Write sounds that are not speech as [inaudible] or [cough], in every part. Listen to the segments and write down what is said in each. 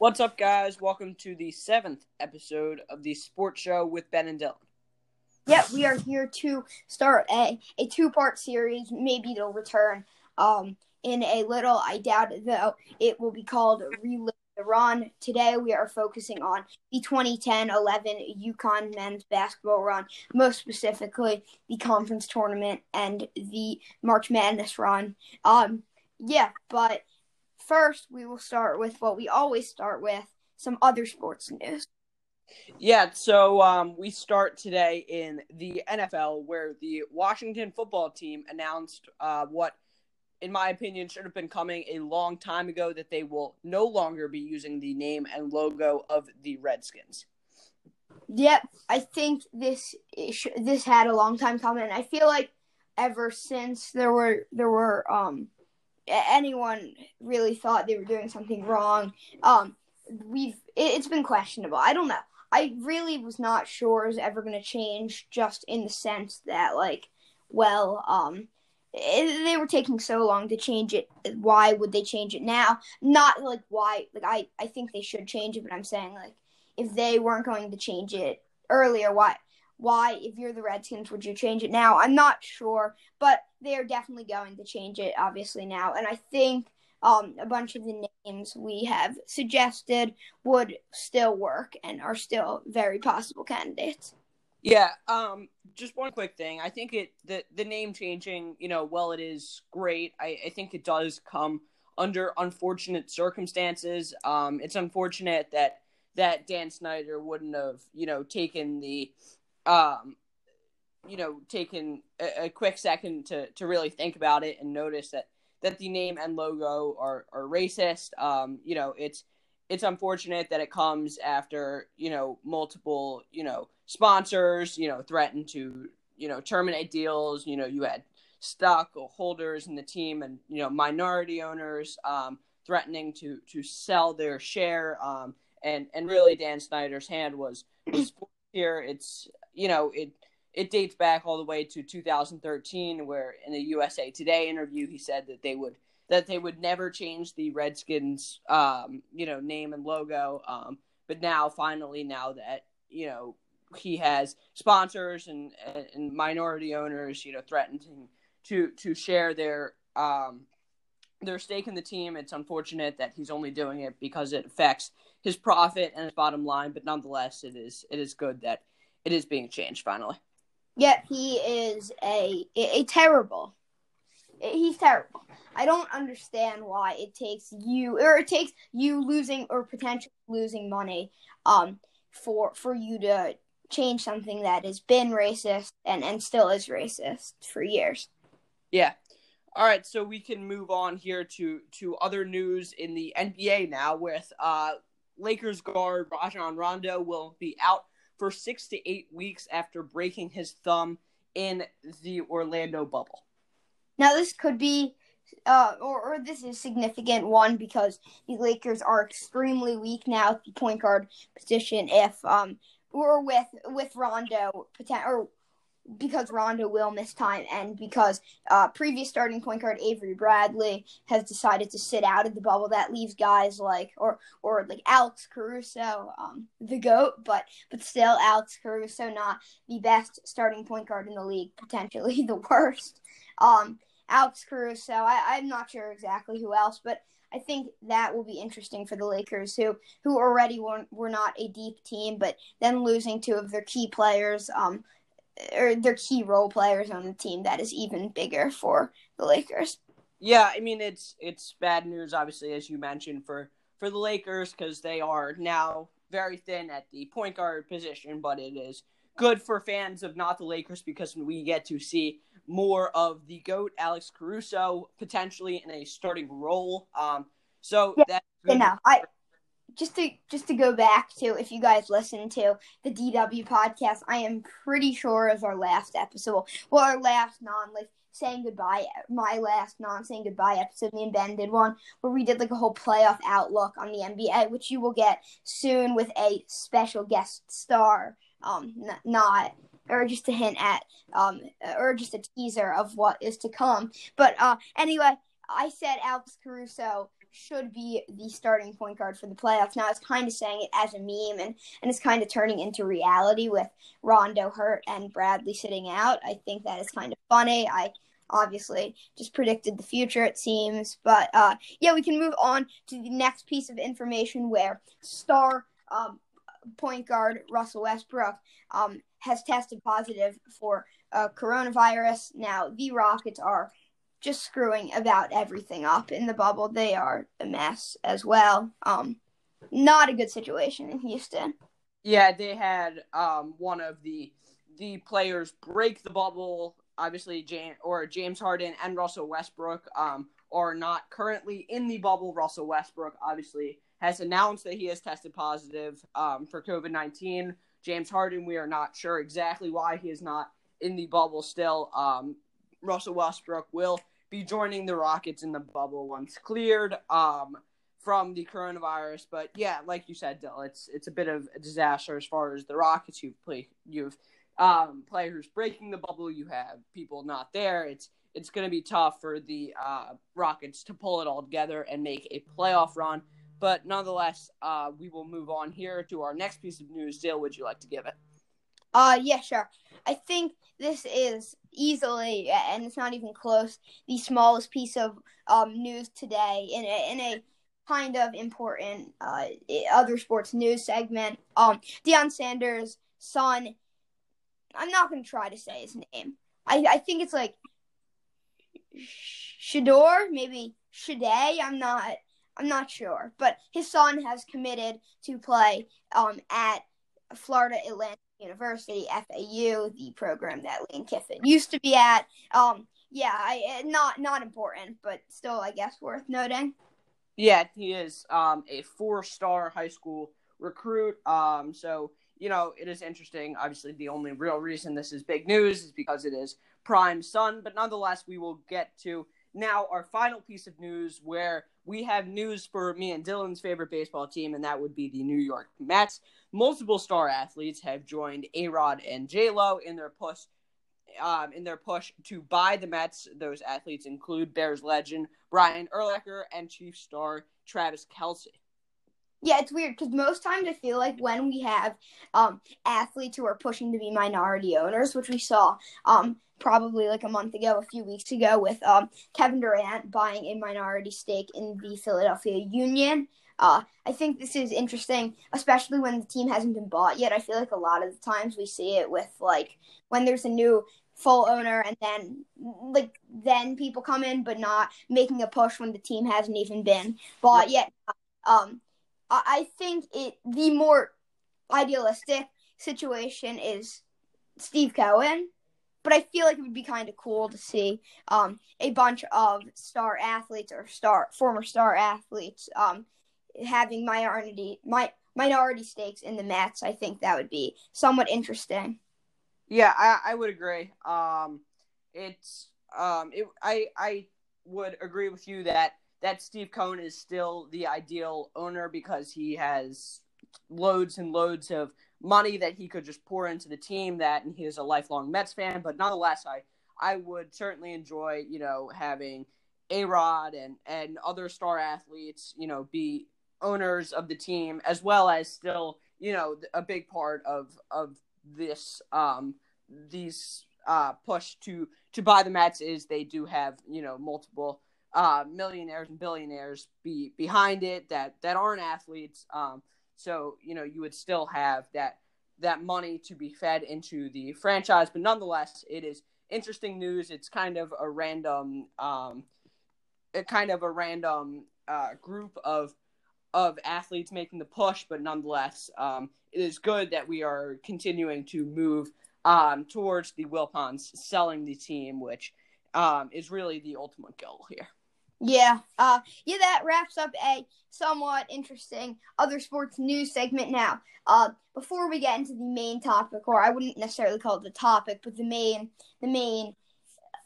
What's up, guys? Welcome to the seventh episode of the Sports Show with Ben and Dylan. Yep, we are here to start a, a two part series. Maybe it'll return um, in a little. I doubt it, though. It will be called Relive the Run. Today, we are focusing on the 2010 11 UConn men's basketball run, most specifically the conference tournament and the March Madness run. Um, yeah, but first, we will start with what we always start with some other sports news. Yeah, so um, we start today in the NFL, where the Washington football team announced uh, what, in my opinion, should have been coming a long time ago that they will no longer be using the name and logo of the Redskins. Yep, I think this this had a long time coming. I feel like ever since there were there were um anyone really thought they were doing something wrong. Um, we've it, has been questionable. I don't know. I really was not sure it was ever going to change, just in the sense that like, well, um, it, they were taking so long to change it. Why would they change it now? Not like why. Like I, I think they should change it, but I'm saying like if they weren't going to change it earlier, why? Why, if you're the Redskins, would you change it now? I'm not sure, but they are definitely going to change it, obviously, now. And I think um, a bunch of the names we have suggested would still work and are still very possible candidates. Yeah, um, just one quick thing. I think it the the name changing, you know, well, it is great. I, I think it does come under unfortunate circumstances. Um, it's unfortunate that that Dan Snyder wouldn't have, you know, taken the um, you know, taken a, a, quick second to, to really think about it and notice that, that the name and logo are, are racist. Um, you know, it's it's unfortunate that it comes after you know multiple you know sponsors you know threatened to you know terminate deals. You know, you had stock holders in the team and you know minority owners um, threatening to to sell their share. Um, and and really, Dan Snyder's hand was was here. It's you know, it it dates back all the way to 2013, where in the USA Today interview he said that they would that they would never change the Redskins, um, you know, name and logo. Um, but now, finally, now that you know he has sponsors and and minority owners, you know, threatening to to share their um their stake in the team. It's unfortunate that he's only doing it because it affects his profit and his bottom line, but nonetheless, it is it is good that it is being changed finally. Yep, he is a a, a terrible. He's terrible. I don't understand why it takes you or it takes you losing or potentially losing money um for for you to change something that has been racist and and still is racist for years. Yeah. All right, so we can move on here to to other news in the NBA now with uh Lakers guard Rajon Rondo will be out for six to eight weeks after breaking his thumb in the Orlando bubble. Now, this could be, uh, or, or this is significant one because the Lakers are extremely weak now at the point guard position. If um, or with with Rondo, or because Rondo will miss time and because uh, previous starting point guard Avery Bradley has decided to sit out of the bubble, that leaves guys like or or like Alex Caruso, um, the goat, but but still Alex Caruso not the best starting point guard in the league, potentially [laughs] the worst. Um, Alex Caruso, I, I'm not sure exactly who else, but I think that will be interesting for the Lakers, who who already were, were not a deep team, but then losing two of their key players. Um, or their key role players on the team that is even bigger for the Lakers. Yeah, I mean it's it's bad news obviously as you mentioned for for the Lakers cuz they are now very thin at the point guard position, but it is good for fans of not the Lakers because we get to see more of the goat Alex Caruso potentially in a starting role. Um so yeah, that's good. You know, I just to just to go back to if you guys listen to the DW podcast, I am pretty sure is our last episode. Well, our last non like saying goodbye. My last non saying goodbye episode. Me and Ben did one where we did like a whole playoff outlook on the NBA, which you will get soon with a special guest star. Um, n- not or just a hint at um or just a teaser of what is to come. But uh, anyway, I said Alex Caruso should be the starting point guard for the playoffs. Now it's kind of saying it as a meme and, and it's kind of turning into reality with Rondo hurt and Bradley sitting out. I think that is kind of funny. I obviously just predicted the future it seems but uh, yeah we can move on to the next piece of information where star um, point guard russell westbrook um, has tested positive for uh, coronavirus now the rockets are just screwing about everything up in the bubble they are a mess as well um, not a good situation in houston yeah they had um, one of the the players break the bubble obviously James or James Harden and Russell Westbrook um, are not currently in the bubble. Russell Westbrook obviously has announced that he has tested positive um, for COVID nineteen. James Harden, we are not sure exactly why he is not in the bubble still. Um, Russell Westbrook will be joining the Rockets in the bubble once cleared um, from the coronavirus. But yeah, like you said, Dill, it's it's a bit of a disaster as far as the Rockets. You've played, you've um, players breaking the bubble. You have people not there. It's it's going to be tough for the uh, Rockets to pull it all together and make a playoff run. But nonetheless, uh, we will move on here to our next piece of news. Dale, would you like to give it? Uh, yeah, sure. I think this is easily, and it's not even close, the smallest piece of um, news today in a, in a kind of important uh, other sports news segment. Um, Deion Sanders' son I'm not gonna try to say his name. I I think it's like Shador, maybe Shade. I'm not. I'm not sure, but his son has committed to play um at Florida Atlantic University FAU, the program that Lane Kiffin used to be at. Um, yeah, I eh, not not important, but still, I guess worth noting. Yeah, he is um a four star high school recruit. Um, so you know, it is interesting. Obviously, the only real reason this is big news is because it is Prime Son, but nonetheless, we will get to now our final piece of news where we have news for me and Dylan's favorite baseball team, and that would be the New York Mets. Multiple star athletes have joined A Rod and J Lo in their push. Um, in their push to buy the Mets, those athletes include Bears legend Brian Urlacher and Chief star Travis Kelce. Yeah, it's weird because most times I feel like when we have um, athletes who are pushing to be minority owners, which we saw um, probably like a month ago, a few weeks ago, with um, Kevin Durant buying a minority stake in the Philadelphia Union. Uh, I think this is interesting, especially when the team hasn't been bought yet. I feel like a lot of the times we see it with like when there's a new full owner and then like then people come in, but not making a push when the team hasn't even been bought yet. Um, I think it the more idealistic situation is Steve Cohen, but I feel like it would be kind of cool to see um, a bunch of star athletes or star former star athletes um, having minority my, minority stakes in the Mets. I think that would be somewhat interesting. Yeah, I, I would agree. Um, it's um, it, I I would agree with you that that Steve Cohen is still the ideal owner because he has loads and loads of money that he could just pour into the team that and he is a lifelong Mets fan but nonetheless I I would certainly enjoy you know having A Rod and and other star athletes you know be owners of the team as well as still you know a big part of of this um these uh push to to buy the Mets is they do have you know multiple uh, millionaires and billionaires be behind it that that aren't athletes. Um, so you know you would still have that that money to be fed into the franchise, but nonetheless, it is interesting news. It's kind of a random, um, kind of a random uh, group of of athletes making the push, but nonetheless, um, it is good that we are continuing to move um, towards the Wilpons selling the team, which um, is really the ultimate goal here. Yeah, uh, yeah, that wraps up a somewhat interesting other sports news segment. Now, uh, before we get into the main topic, or I wouldn't necessarily call it the topic, but the main, the main,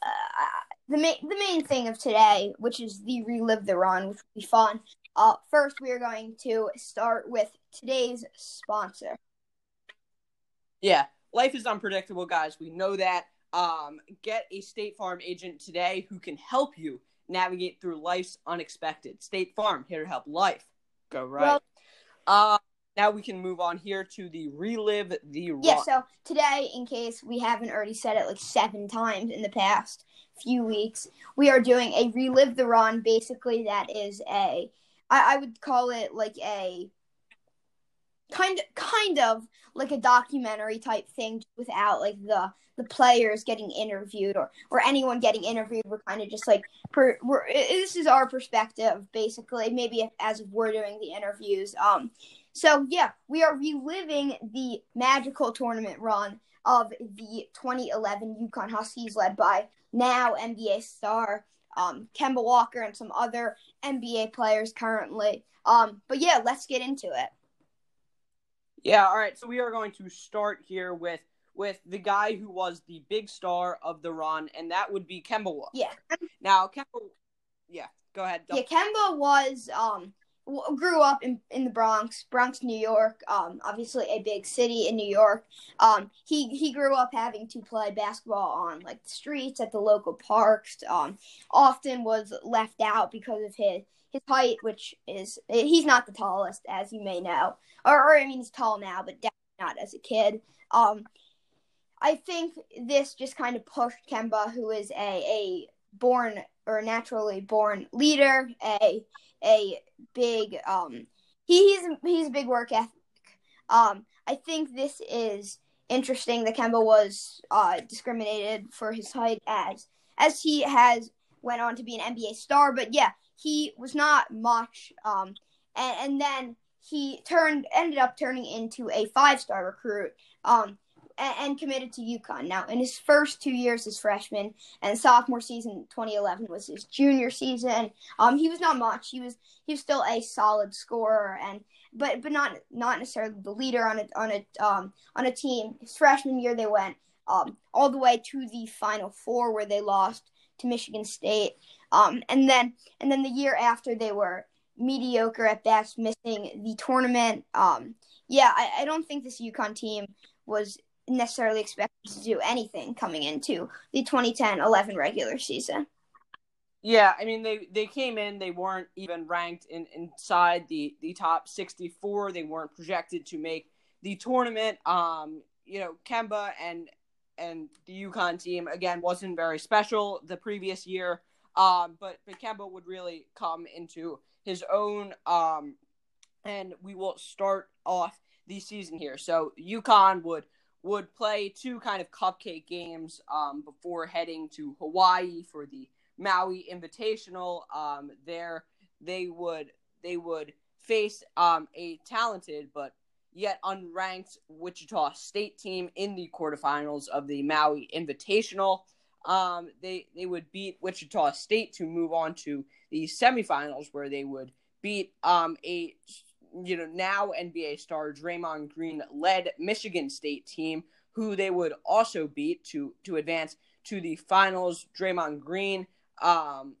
uh, the main, the main thing of today, which is the relive the run, which will be fun. Uh, first, we are going to start with today's sponsor. Yeah, life is unpredictable, guys. We know that. Um, get a State Farm agent today who can help you navigate through life's unexpected. State Farm, here to help life go right. Well- uh, now we can move on here to the relive the run. Yeah, so today, in case we haven't already said it like seven times in the past few weeks, we are doing a relive the run. Basically, that is a, I, I would call it like a kind of, kind of like a documentary type thing without like the the players getting interviewed or or anyone getting interviewed. We're kind of just like per, we're this is our perspective basically. Maybe as we're doing the interviews. Um, so yeah, we are reliving the magical tournament run of the 2011 UConn Huskies, led by now NBA star um, Kemba Walker and some other NBA players currently. Um, but yeah, let's get into it. Yeah, all right. So we are going to start here with with the guy who was the big star of the run, and that would be Kemba Walker. Yeah. Now, Kemba, yeah, go ahead. Yeah, Kemba was um grew up in, in the Bronx, Bronx, New York. Um, obviously a big city in New York. Um, he he grew up having to play basketball on like the streets at the local parks. Um, often was left out because of his his height, which is he's not the tallest, as you may know, or, or I mean he's tall now, but definitely not as a kid. Um, I think this just kind of pushed Kemba, who is a a born or naturally born leader, a a big um he, he's he's a big work ethic. Um, I think this is interesting that Kemba was uh, discriminated for his height as as he has went on to be an NBA star, but yeah, he was not much. Um, and, and then he turned ended up turning into a five star recruit. Um, and, committed to UConn. Now, in his first two years as freshman and sophomore season, 2011 was his junior season. Um, he was not much. He was he was still a solid scorer and but but not not necessarily the leader on a on a um on a team. His freshman year, they went um all the way to the Final Four where they lost to Michigan State. Um, and then and then the year after they were mediocre at best, missing the tournament. Um, yeah, I, I don't think this UConn team was necessarily expected to do anything coming into the 2010-11 regular season. Yeah, I mean they they came in, they weren't even ranked in inside the the top 64. They weren't projected to make the tournament. Um, you know, Kemba and and the UConn team again wasn't very special the previous year. Um, but but Kemba would really come into his own. Um, and we will start off the season here. So UConn would would play two kind of cupcake games um, before heading to Hawaii for the Maui Invitational. Um, there they would they would face um, a talented but yet unranked Wichita State team in the quarterfinals of the Maui Invitational. Um, they they would beat Wichita State to move on to the semifinals where they would beat um, a you know now NBA star Draymond Green led Michigan State team who they would also beat to to advance to the finals. Draymond Green um,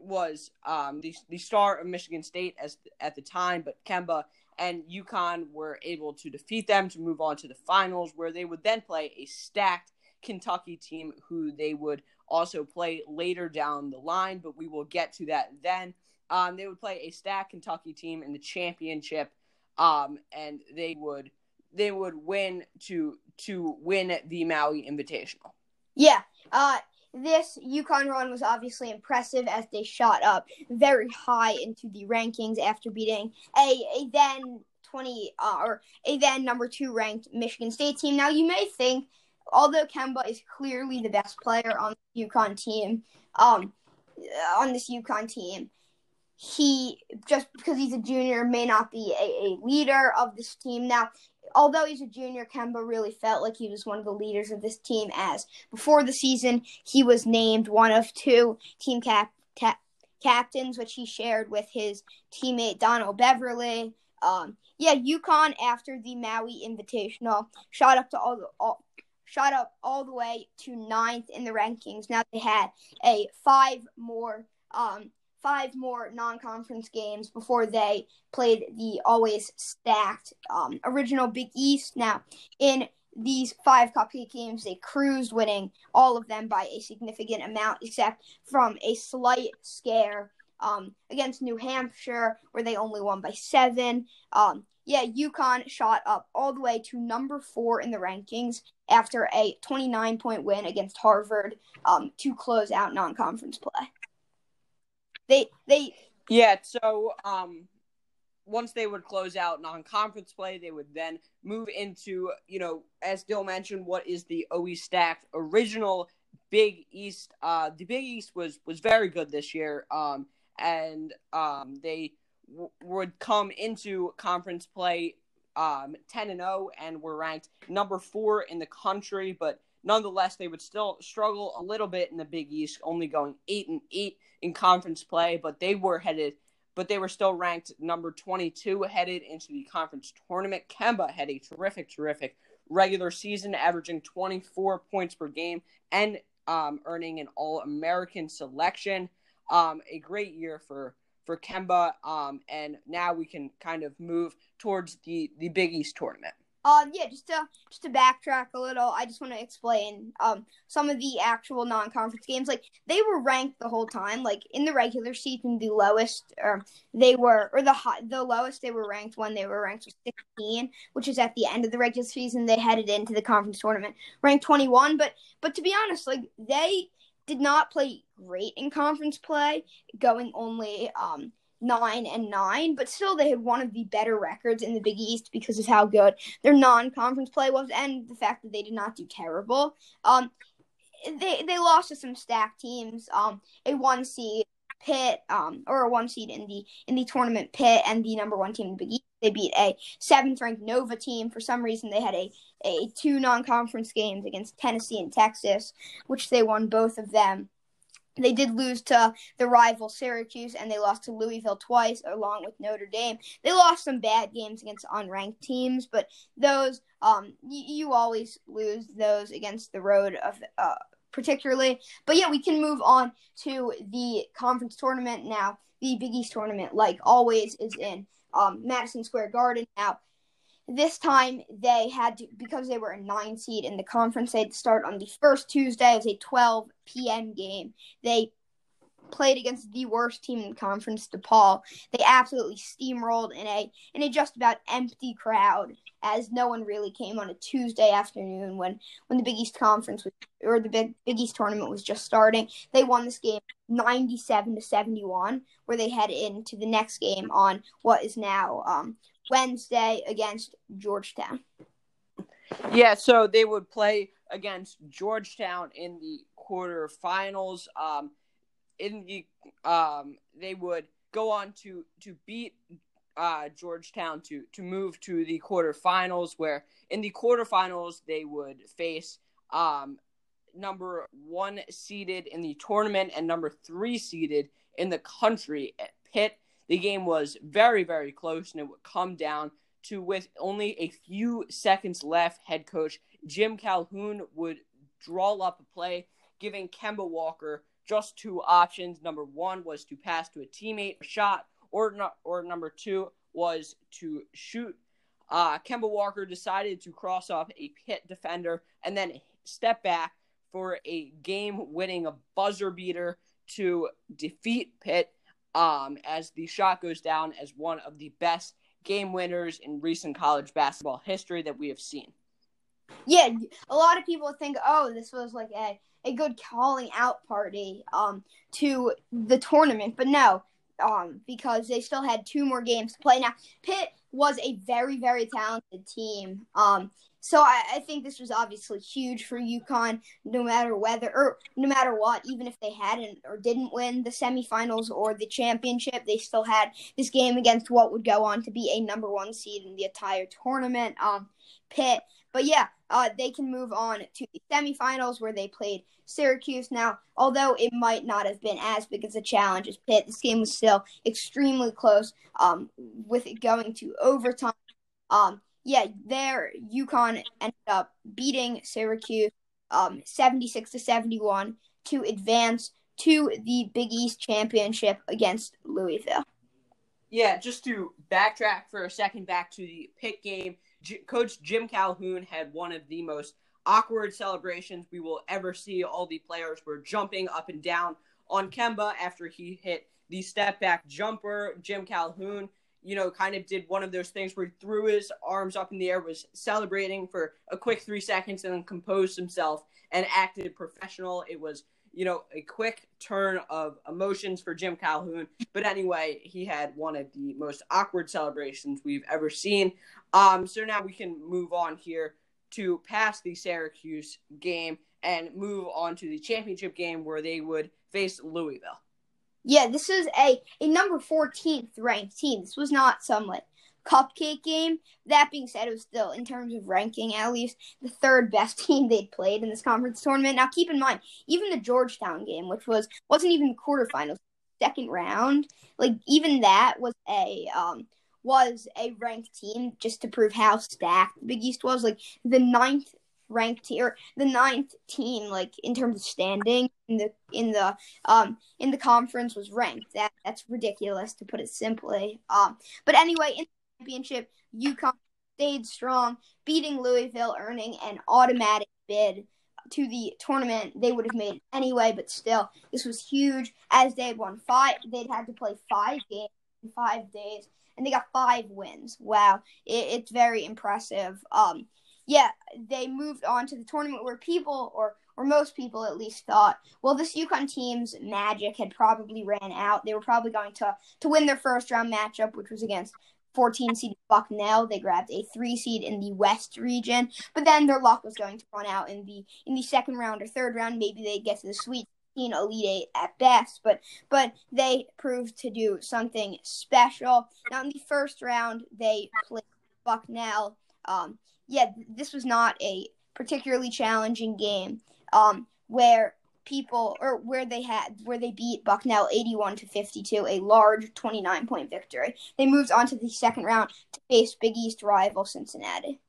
was um, the the star of Michigan State as at the time, but Kemba and UConn were able to defeat them to move on to the finals, where they would then play a stacked Kentucky team, who they would also play later down the line. But we will get to that then. Um, they would play a stacked Kentucky team in the championship, um, and they would they would win to to win the Maui Invitational. Yeah. Uh, this UConn run was obviously impressive as they shot up very high into the rankings after beating a, a then 20 uh, or a then number two ranked Michigan State team. Now, you may think, although Kemba is clearly the best player on the UConn team, um, on this UConn team, he just because he's a junior may not be a, a leader of this team. Now, although he's a junior, Kemba really felt like he was one of the leaders of this team. As before the season, he was named one of two team cap, cap captains, which he shared with his teammate Donnell Beverly. Um, yeah, UConn after the Maui Invitational shot up to all the all, shot up all the way to ninth in the rankings. Now they had a five more um five more non-conference games before they played the always stacked um, original Big East. Now, in these five cupcake games, they cruised, winning all of them by a significant amount, except from a slight scare um, against New Hampshire, where they only won by seven. Um, yeah, UConn shot up all the way to number four in the rankings after a 29 point win against Harvard um, to close out non conference play. They, they, yeah, so um, once they would close out non-conference play, they would then move into, you know, as Dill mentioned, what is the OE stacked original Big East. Uh, the Big East was was very good this year, um, and um, they w- would come into conference play um, 10 and 0 and were ranked number four in the country, but nonetheless they would still struggle a little bit in the Big East, only going eight and eight in conference play, but they were headed but they were still ranked number 22 headed into the conference tournament. Kemba had a terrific, terrific regular season, averaging 24 points per game and um, earning an All American selection. Um, a great year for for Kemba, um, and now we can kind of move towards the the Big East tournament. Um, yeah, just to just to backtrack a little, I just want to explain um some of the actual non-conference games. Like they were ranked the whole time. Like in the regular season, the lowest, or they were, or the high, the lowest they were ranked when they were ranked was 16, which is at the end of the regular season. They headed into the conference tournament ranked 21. But but to be honest, like they did not play great in conference play, going only um nine and nine, but still they had one of the better records in the Big East because of how good their non-conference play was and the fact that they did not do terrible. Um, they they lost to some stacked teams. Um, a one seed Pitt, um, or a one seed in the in the tournament Pitt and the number one team in the Big East. They beat a seventh ranked Nova team. For some reason, they had a a two non conference games against Tennessee and Texas, which they won both of them. They did lose to the rival Syracuse and they lost to Louisville twice, along with Notre Dame. They lost some bad games against unranked teams, but those, um, y- you always lose those against the road of, uh, particularly. But yeah, we can move on to the conference tournament now. The Big East tournament, like always, is in um, Madison Square Garden. Now, this time they had to because they were a nine seed in the conference. They had to start on the first Tuesday. Was a 12 p.m. game. They played against the worst team in the conference, DePaul. They absolutely steamrolled in a in a just about empty crowd, as no one really came on a Tuesday afternoon when when the Big East Conference was, or the Big Big East tournament was just starting. They won this game 97 to 71, where they head into the next game on what is now um, Wednesday against Georgetown. Yeah, so they would play against Georgetown in the quarterfinals. Um, in the um, they would go on to to beat uh, Georgetown to to move to the quarterfinals. Where in the quarterfinals they would face um, number one seeded in the tournament and number three seeded in the country at Pitt the game was very, very close, and it would come down to with only a few seconds left, head coach Jim Calhoun would draw up a play, giving Kemba Walker just two options. Number one was to pass to a teammate, a shot, or not, or number two was to shoot. Uh, Kemba Walker decided to cross off a Pitt defender and then step back for a game-winning buzzer beater to defeat Pitt um, as the shot goes down as one of the best game winners in recent college basketball history that we have seen. Yeah, a lot of people think, oh, this was like a, a good calling out party um, to the tournament, but no, um, because they still had two more games to play. Now, Pitt was a very, very talented team. Um, so I, I, think this was obviously huge for UConn, no matter whether or no matter what, even if they hadn't or didn't win the semifinals or the championship, they still had this game against what would go on to be a number one seed in the entire tournament. Um, Pitt, but yeah, uh, they can move on to the semifinals where they played Syracuse. Now, although it might not have been as big as a challenge as Pitt, this game was still extremely close. Um, with it going to overtime. Um, yeah, there UConn ended up beating Syracuse um, 76 to 71 to advance to the Big East championship against Louisville. Yeah, just to backtrack for a second back to the Pitt game, Coach Jim Calhoun had one of the most awkward celebrations we will ever see. All the players were jumping up and down on Kemba after he hit the step back jumper. Jim Calhoun, you know, kind of did one of those things where he threw his arms up in the air, was celebrating for a quick three seconds, and then composed himself and acted professional. It was you know, a quick turn of emotions for Jim Calhoun. But anyway, he had one of the most awkward celebrations we've ever seen. Um, so now we can move on here to pass the Syracuse game and move on to the championship game where they would face Louisville. Yeah, this is a, a number 14th ranked team. This was not some like cupcake game. That being said, it was still, in terms of ranking, at least the third best [laughs] team they'd played in this conference tournament. Now, keep in mind, even the Georgetown game, which was wasn't even quarterfinals, second round, like even that was a um was a ranked team just to prove how stacked the Big East was. Like the ninth ranked team, or the ninth team, like in terms of standing in the in the um in the conference was ranked. That that's ridiculous to put it simply. Um, but anyway, in championship, UConn stayed strong, beating Louisville, earning an automatic bid to the tournament they would have made anyway, but still, this was huge as they had won five. They'd had to play five games in five days, and they got five wins. Wow, it, it's very impressive. Um, yeah, they moved on to the tournament where people, or or most people at least, thought, well, this UConn team's magic had probably ran out. They were probably going to to win their first round matchup, which was against 14 seed Bucknell. They grabbed a three seed in the West region, but then their luck was going to run out in the in the second round or third round. Maybe they get to the Sweet 16, Elite Eight at best, but but they proved to do something special. Now in the first round, they played Bucknell. Um, yeah, this was not a particularly challenging game. Um, where people or where they had where they beat Bucknell 81 to 52, a large 29 point victory. They moved on to the second round to face Big East rival Cincinnati.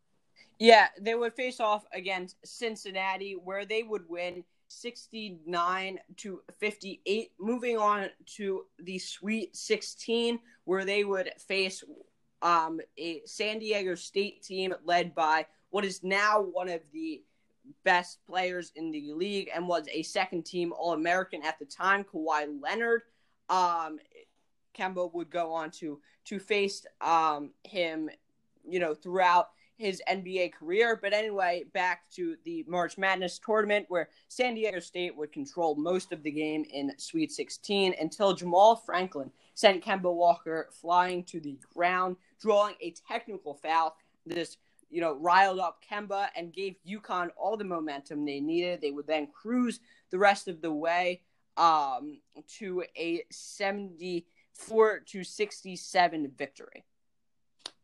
Yeah, they would face off against Cincinnati where they would win 69 to 58 moving on to the Sweet 16 where they would face um, a San Diego State team led by what is now one of the best players in the league and was a second team All American at the time, Kawhi Leonard. Um, Kemba would go on to to face um, him, you know, throughout his NBA career. But anyway, back to the March Madness tournament where San Diego State would control most of the game in Sweet 16 until Jamaal Franklin sent Kemba Walker flying to the ground, drawing a technical foul. This you know, riled up Kemba and gave UConn all the momentum they needed. They would then cruise the rest of the way um, to a 74 to 67 victory.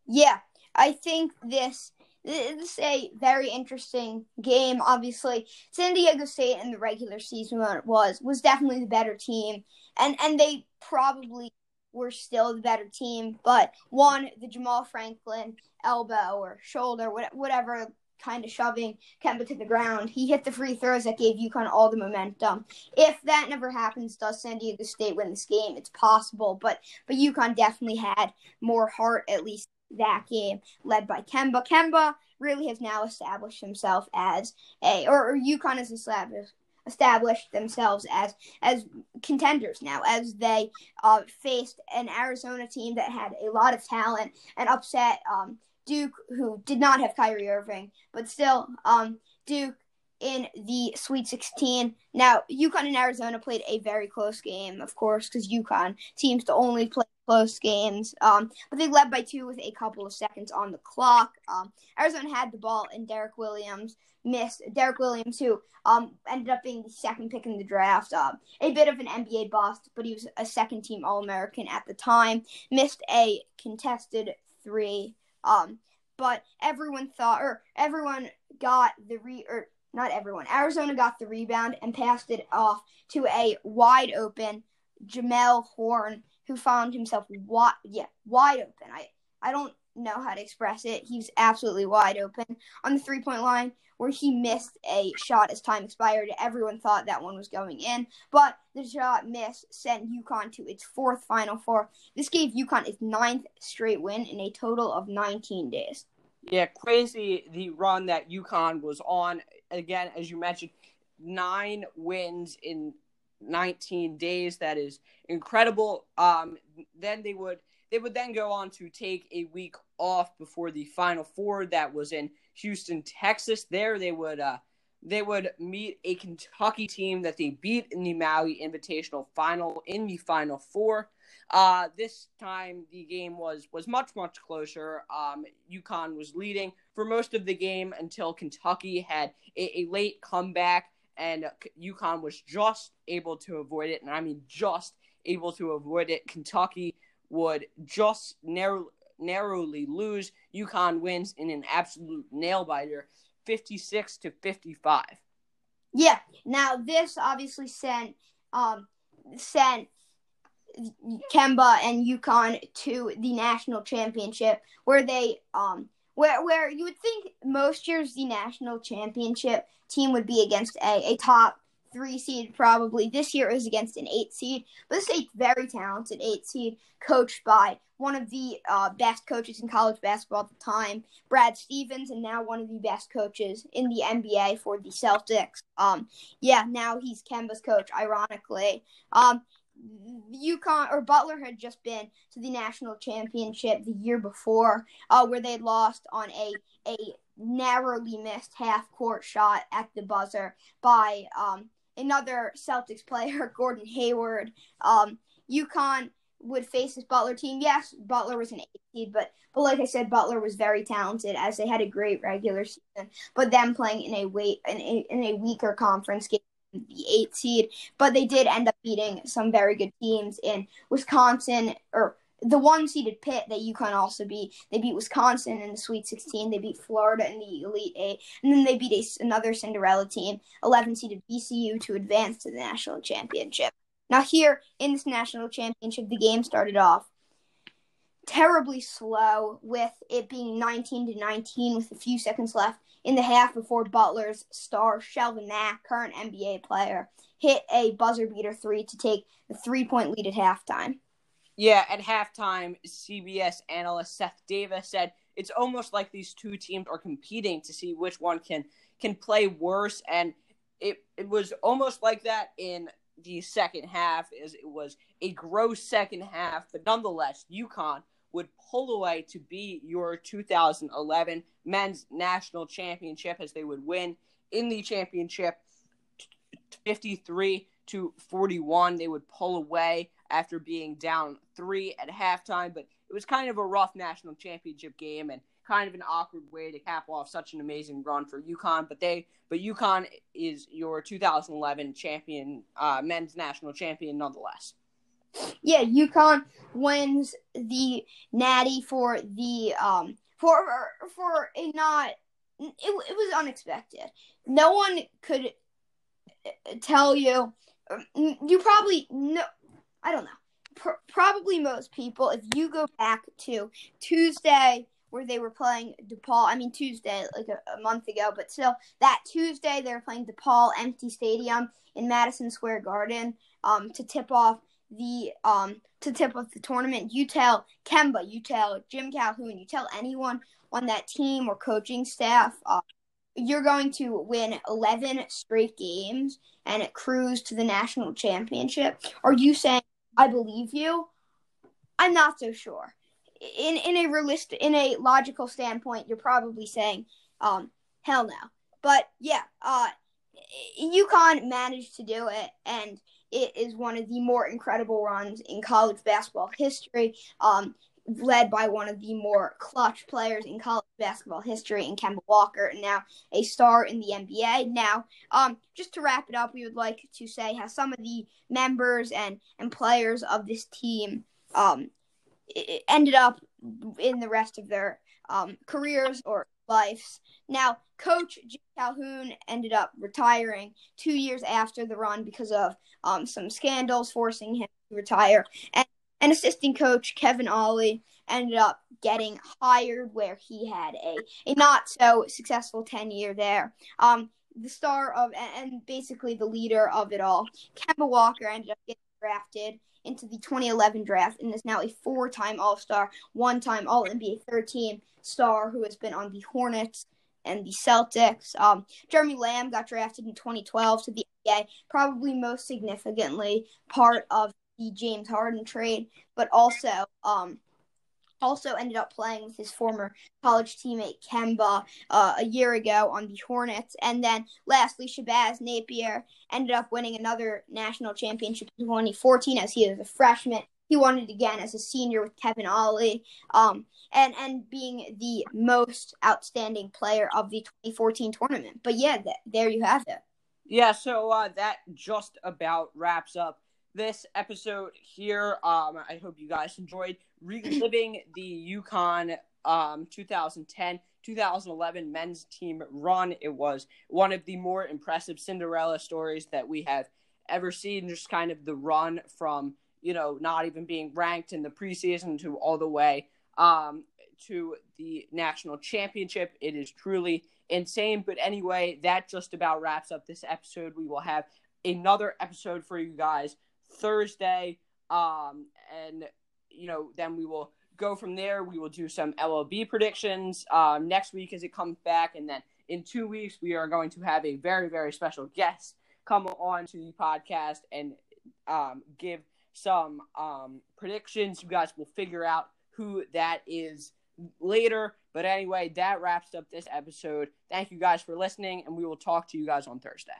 Yeah, I think this this is a very interesting game. Obviously, San Diego State in the regular season was was definitely the better team, and and they probably were still the better team. But one, the Jamaal Franklin elbow or shoulder, whatever kind of shoving Kemba to the ground. He hit the free throws that gave UConn all the momentum. If that never happens, does San Diego State win this game? It's possible, but but UConn definitely had more heart at least that game, led by Kemba. Kemba really has now established himself as a, or, or UConn has established established themselves as as contenders now as they uh, faced an Arizona team that had a lot of talent and upset um, Duke, who did not have Kyrie Irving, but still, um, Duke in the Sweet 16. Now, UConn and Arizona played a very close game, of course, because UConn seems to only play close games. Um, but they led by two with a couple of seconds on the clock. Um, Arizona had the ball, and Derrick Williams missed. Derrick Williams, who um, ended up being the second pick in the draft, uh, a bit of an NBA bust, but he was a second team All American at the time, missed a contested three. Um, but everyone thought, or everyone got the re, or not everyone, Arizona got the rebound and passed it off to a wide open Jamelle Horne, who found himself wide, yeah, wide open. I I don't know how to express it. He was absolutely wide open on the three point line where he missed a shot as time expired. Everyone thought that one was going in, but the shot miss sent UConn to its fourth Final Four. This gave UConn its ninth straight win in a total of 19 days. Yeah, crazy the run that UConn was on. Again, as you mentioned, nine wins in 19 days. That is incredible. Um, then they would they would then go on to take a week off before the Final Four that was in Houston, Texas. There they would uh, they would meet a Kentucky team that they beat in the Maui Invitational Final in the Final Four. Uh, this time the game was was much much closer. Um, UConn was leading for most of the game until Kentucky had a, a late comeback, and UConn was just able to avoid it. And I mean just able to avoid it. Kentucky would just narrow, narrowly lose. UConn wins in an absolute nail biter, 56 to 55. Yeah. Now this obviously sent um sent Kemba and UConn to the national championship where they um where where you would think most years the national championship team would be against a, a top three seed probably. This year is against an eight seed, but this a very talented eight seed coached by one of the uh, best coaches in college basketball at the time, Brad Stevens, and now one of the best coaches in the NBA for the Celtics. Um, yeah, now he's Kemba's coach. Ironically, um, UConn or Butler had just been to the national championship the year before, uh, where they lost on a a narrowly missed half court shot at the buzzer by um, another Celtics [laughs] player, Gordon Hayward. Um, UConn would face this Butler team. Yes, Butler was an eight seed, but but like I said, Butler was very talented as they had a great regular season. But them playing in a weight in a, in a weaker conference game the eight seed, but they did end up beating some very good teams in Wisconsin or the one seeded Pitt that UConn also beat. They beat Wisconsin in the Sweet 16. They beat Florida in the Elite Eight, and then they beat a, another Cinderella team, 11 seeded VCU, to advance to the national championship. Now here in this national championship, the game started off terribly slow, with it being 19 to 19 with a few seconds left in the half before Butler's star Shelvin Mack, current NBA player, hit a buzzer beater three to take the three point lead at halftime. Yeah, at halftime, CBS analyst Seth Davis said it's almost like these two teams are competing to see which one can can play worse, and it it was almost like that in the second half. As it was a gross second half, but nonetheless, UConn would pull away to be your 2011 men's national championship as they would win in the championship 53 to 41. They would pull away after being down three at halftime. But it was kind of a rough national championship game and kind of an awkward way to cap off such an amazing run for UConn. But they, but UConn is your 2011 champion, uh, men's national champion nonetheless. Yeah, UConn wins the Natty for the um for for a not it, it was unexpected. No one could uh, tell you. You probably know I don't know. Pr- probably most people, if you go back to Tuesday where they were playing DePaul, I mean Tuesday, like a, a month ago, but still that Tuesday they were playing DePaul empty stadium in Madison Square Garden um, to tip off the um to tip off the tournament. You tell Kemba, you tell Jim Calhoun, you tell anyone on that team or coaching staff, uh, you're going to win 11 straight games and cruise to the national championship. Are you saying I believe you? I'm not so sure. In in a realistic, in a logical standpoint, you're probably saying, um, hell no. But yeah, uh, UConn managed to do it, and it is one of the more incredible runs in college basketball history. Um, led by one of the more clutch players in college basketball history in Kemba Walker, now a star in the NBA. Now, um, just to wrap it up, we would like to say how some of the members and, and players of this team um, ended up in the rest of their um, careers or lives. Now, Coach Jim Calhoun ended up retiring two years after the run because of um, some scandals forcing him to retire. And and assistant coach Kevin Ollie ended up getting hired where he had a, a not so successful tenure there. Um, the star of and basically the leader of it all, Kemba Walker ended up getting drafted into the 2011 draft and is now a four-time All-Star, one-time All-NBA third-team star who has been on the Hornets and the Celtics. Um, Jeremy Lamb got drafted in 2012 to the NBA, probably most significantly part of the James Harden trade, but also um, also ended up playing with his former college teammate Kemba uh, a year ago on the Hornets. And then lastly, Shabazz Napier ended up winning another national championship in 2014 as he was a freshman. He won it again as a senior with Kevin Ollie, um, and and being the most outstanding player of the 2014 tournament. But yeah, th- there you have it. Yeah, so uh, that just about wraps up this episode here. Um, I hope you guys enjoyed reliving [clears throat] the UConn um, 2010 2011 men's team run. It was one of the more impressive Cinderella stories that we have ever seen. Just kind of the run from, you know, not even being ranked in the preseason to all the way um, to the national championship. It is truly insane. But anyway, that just about wraps up this episode. We will have another episode for you guys Thursday. Um, and you know, then we will go from there. We will do some MLB predictions um, next week as it comes back, and then in two weeks we are going to have a very very special guest come on to the podcast and um, give some um, predictions. You guys will figure out who that is later. But anyway, that wraps up this episode. Thank you guys for listening, and we will talk to you guys on Thursday.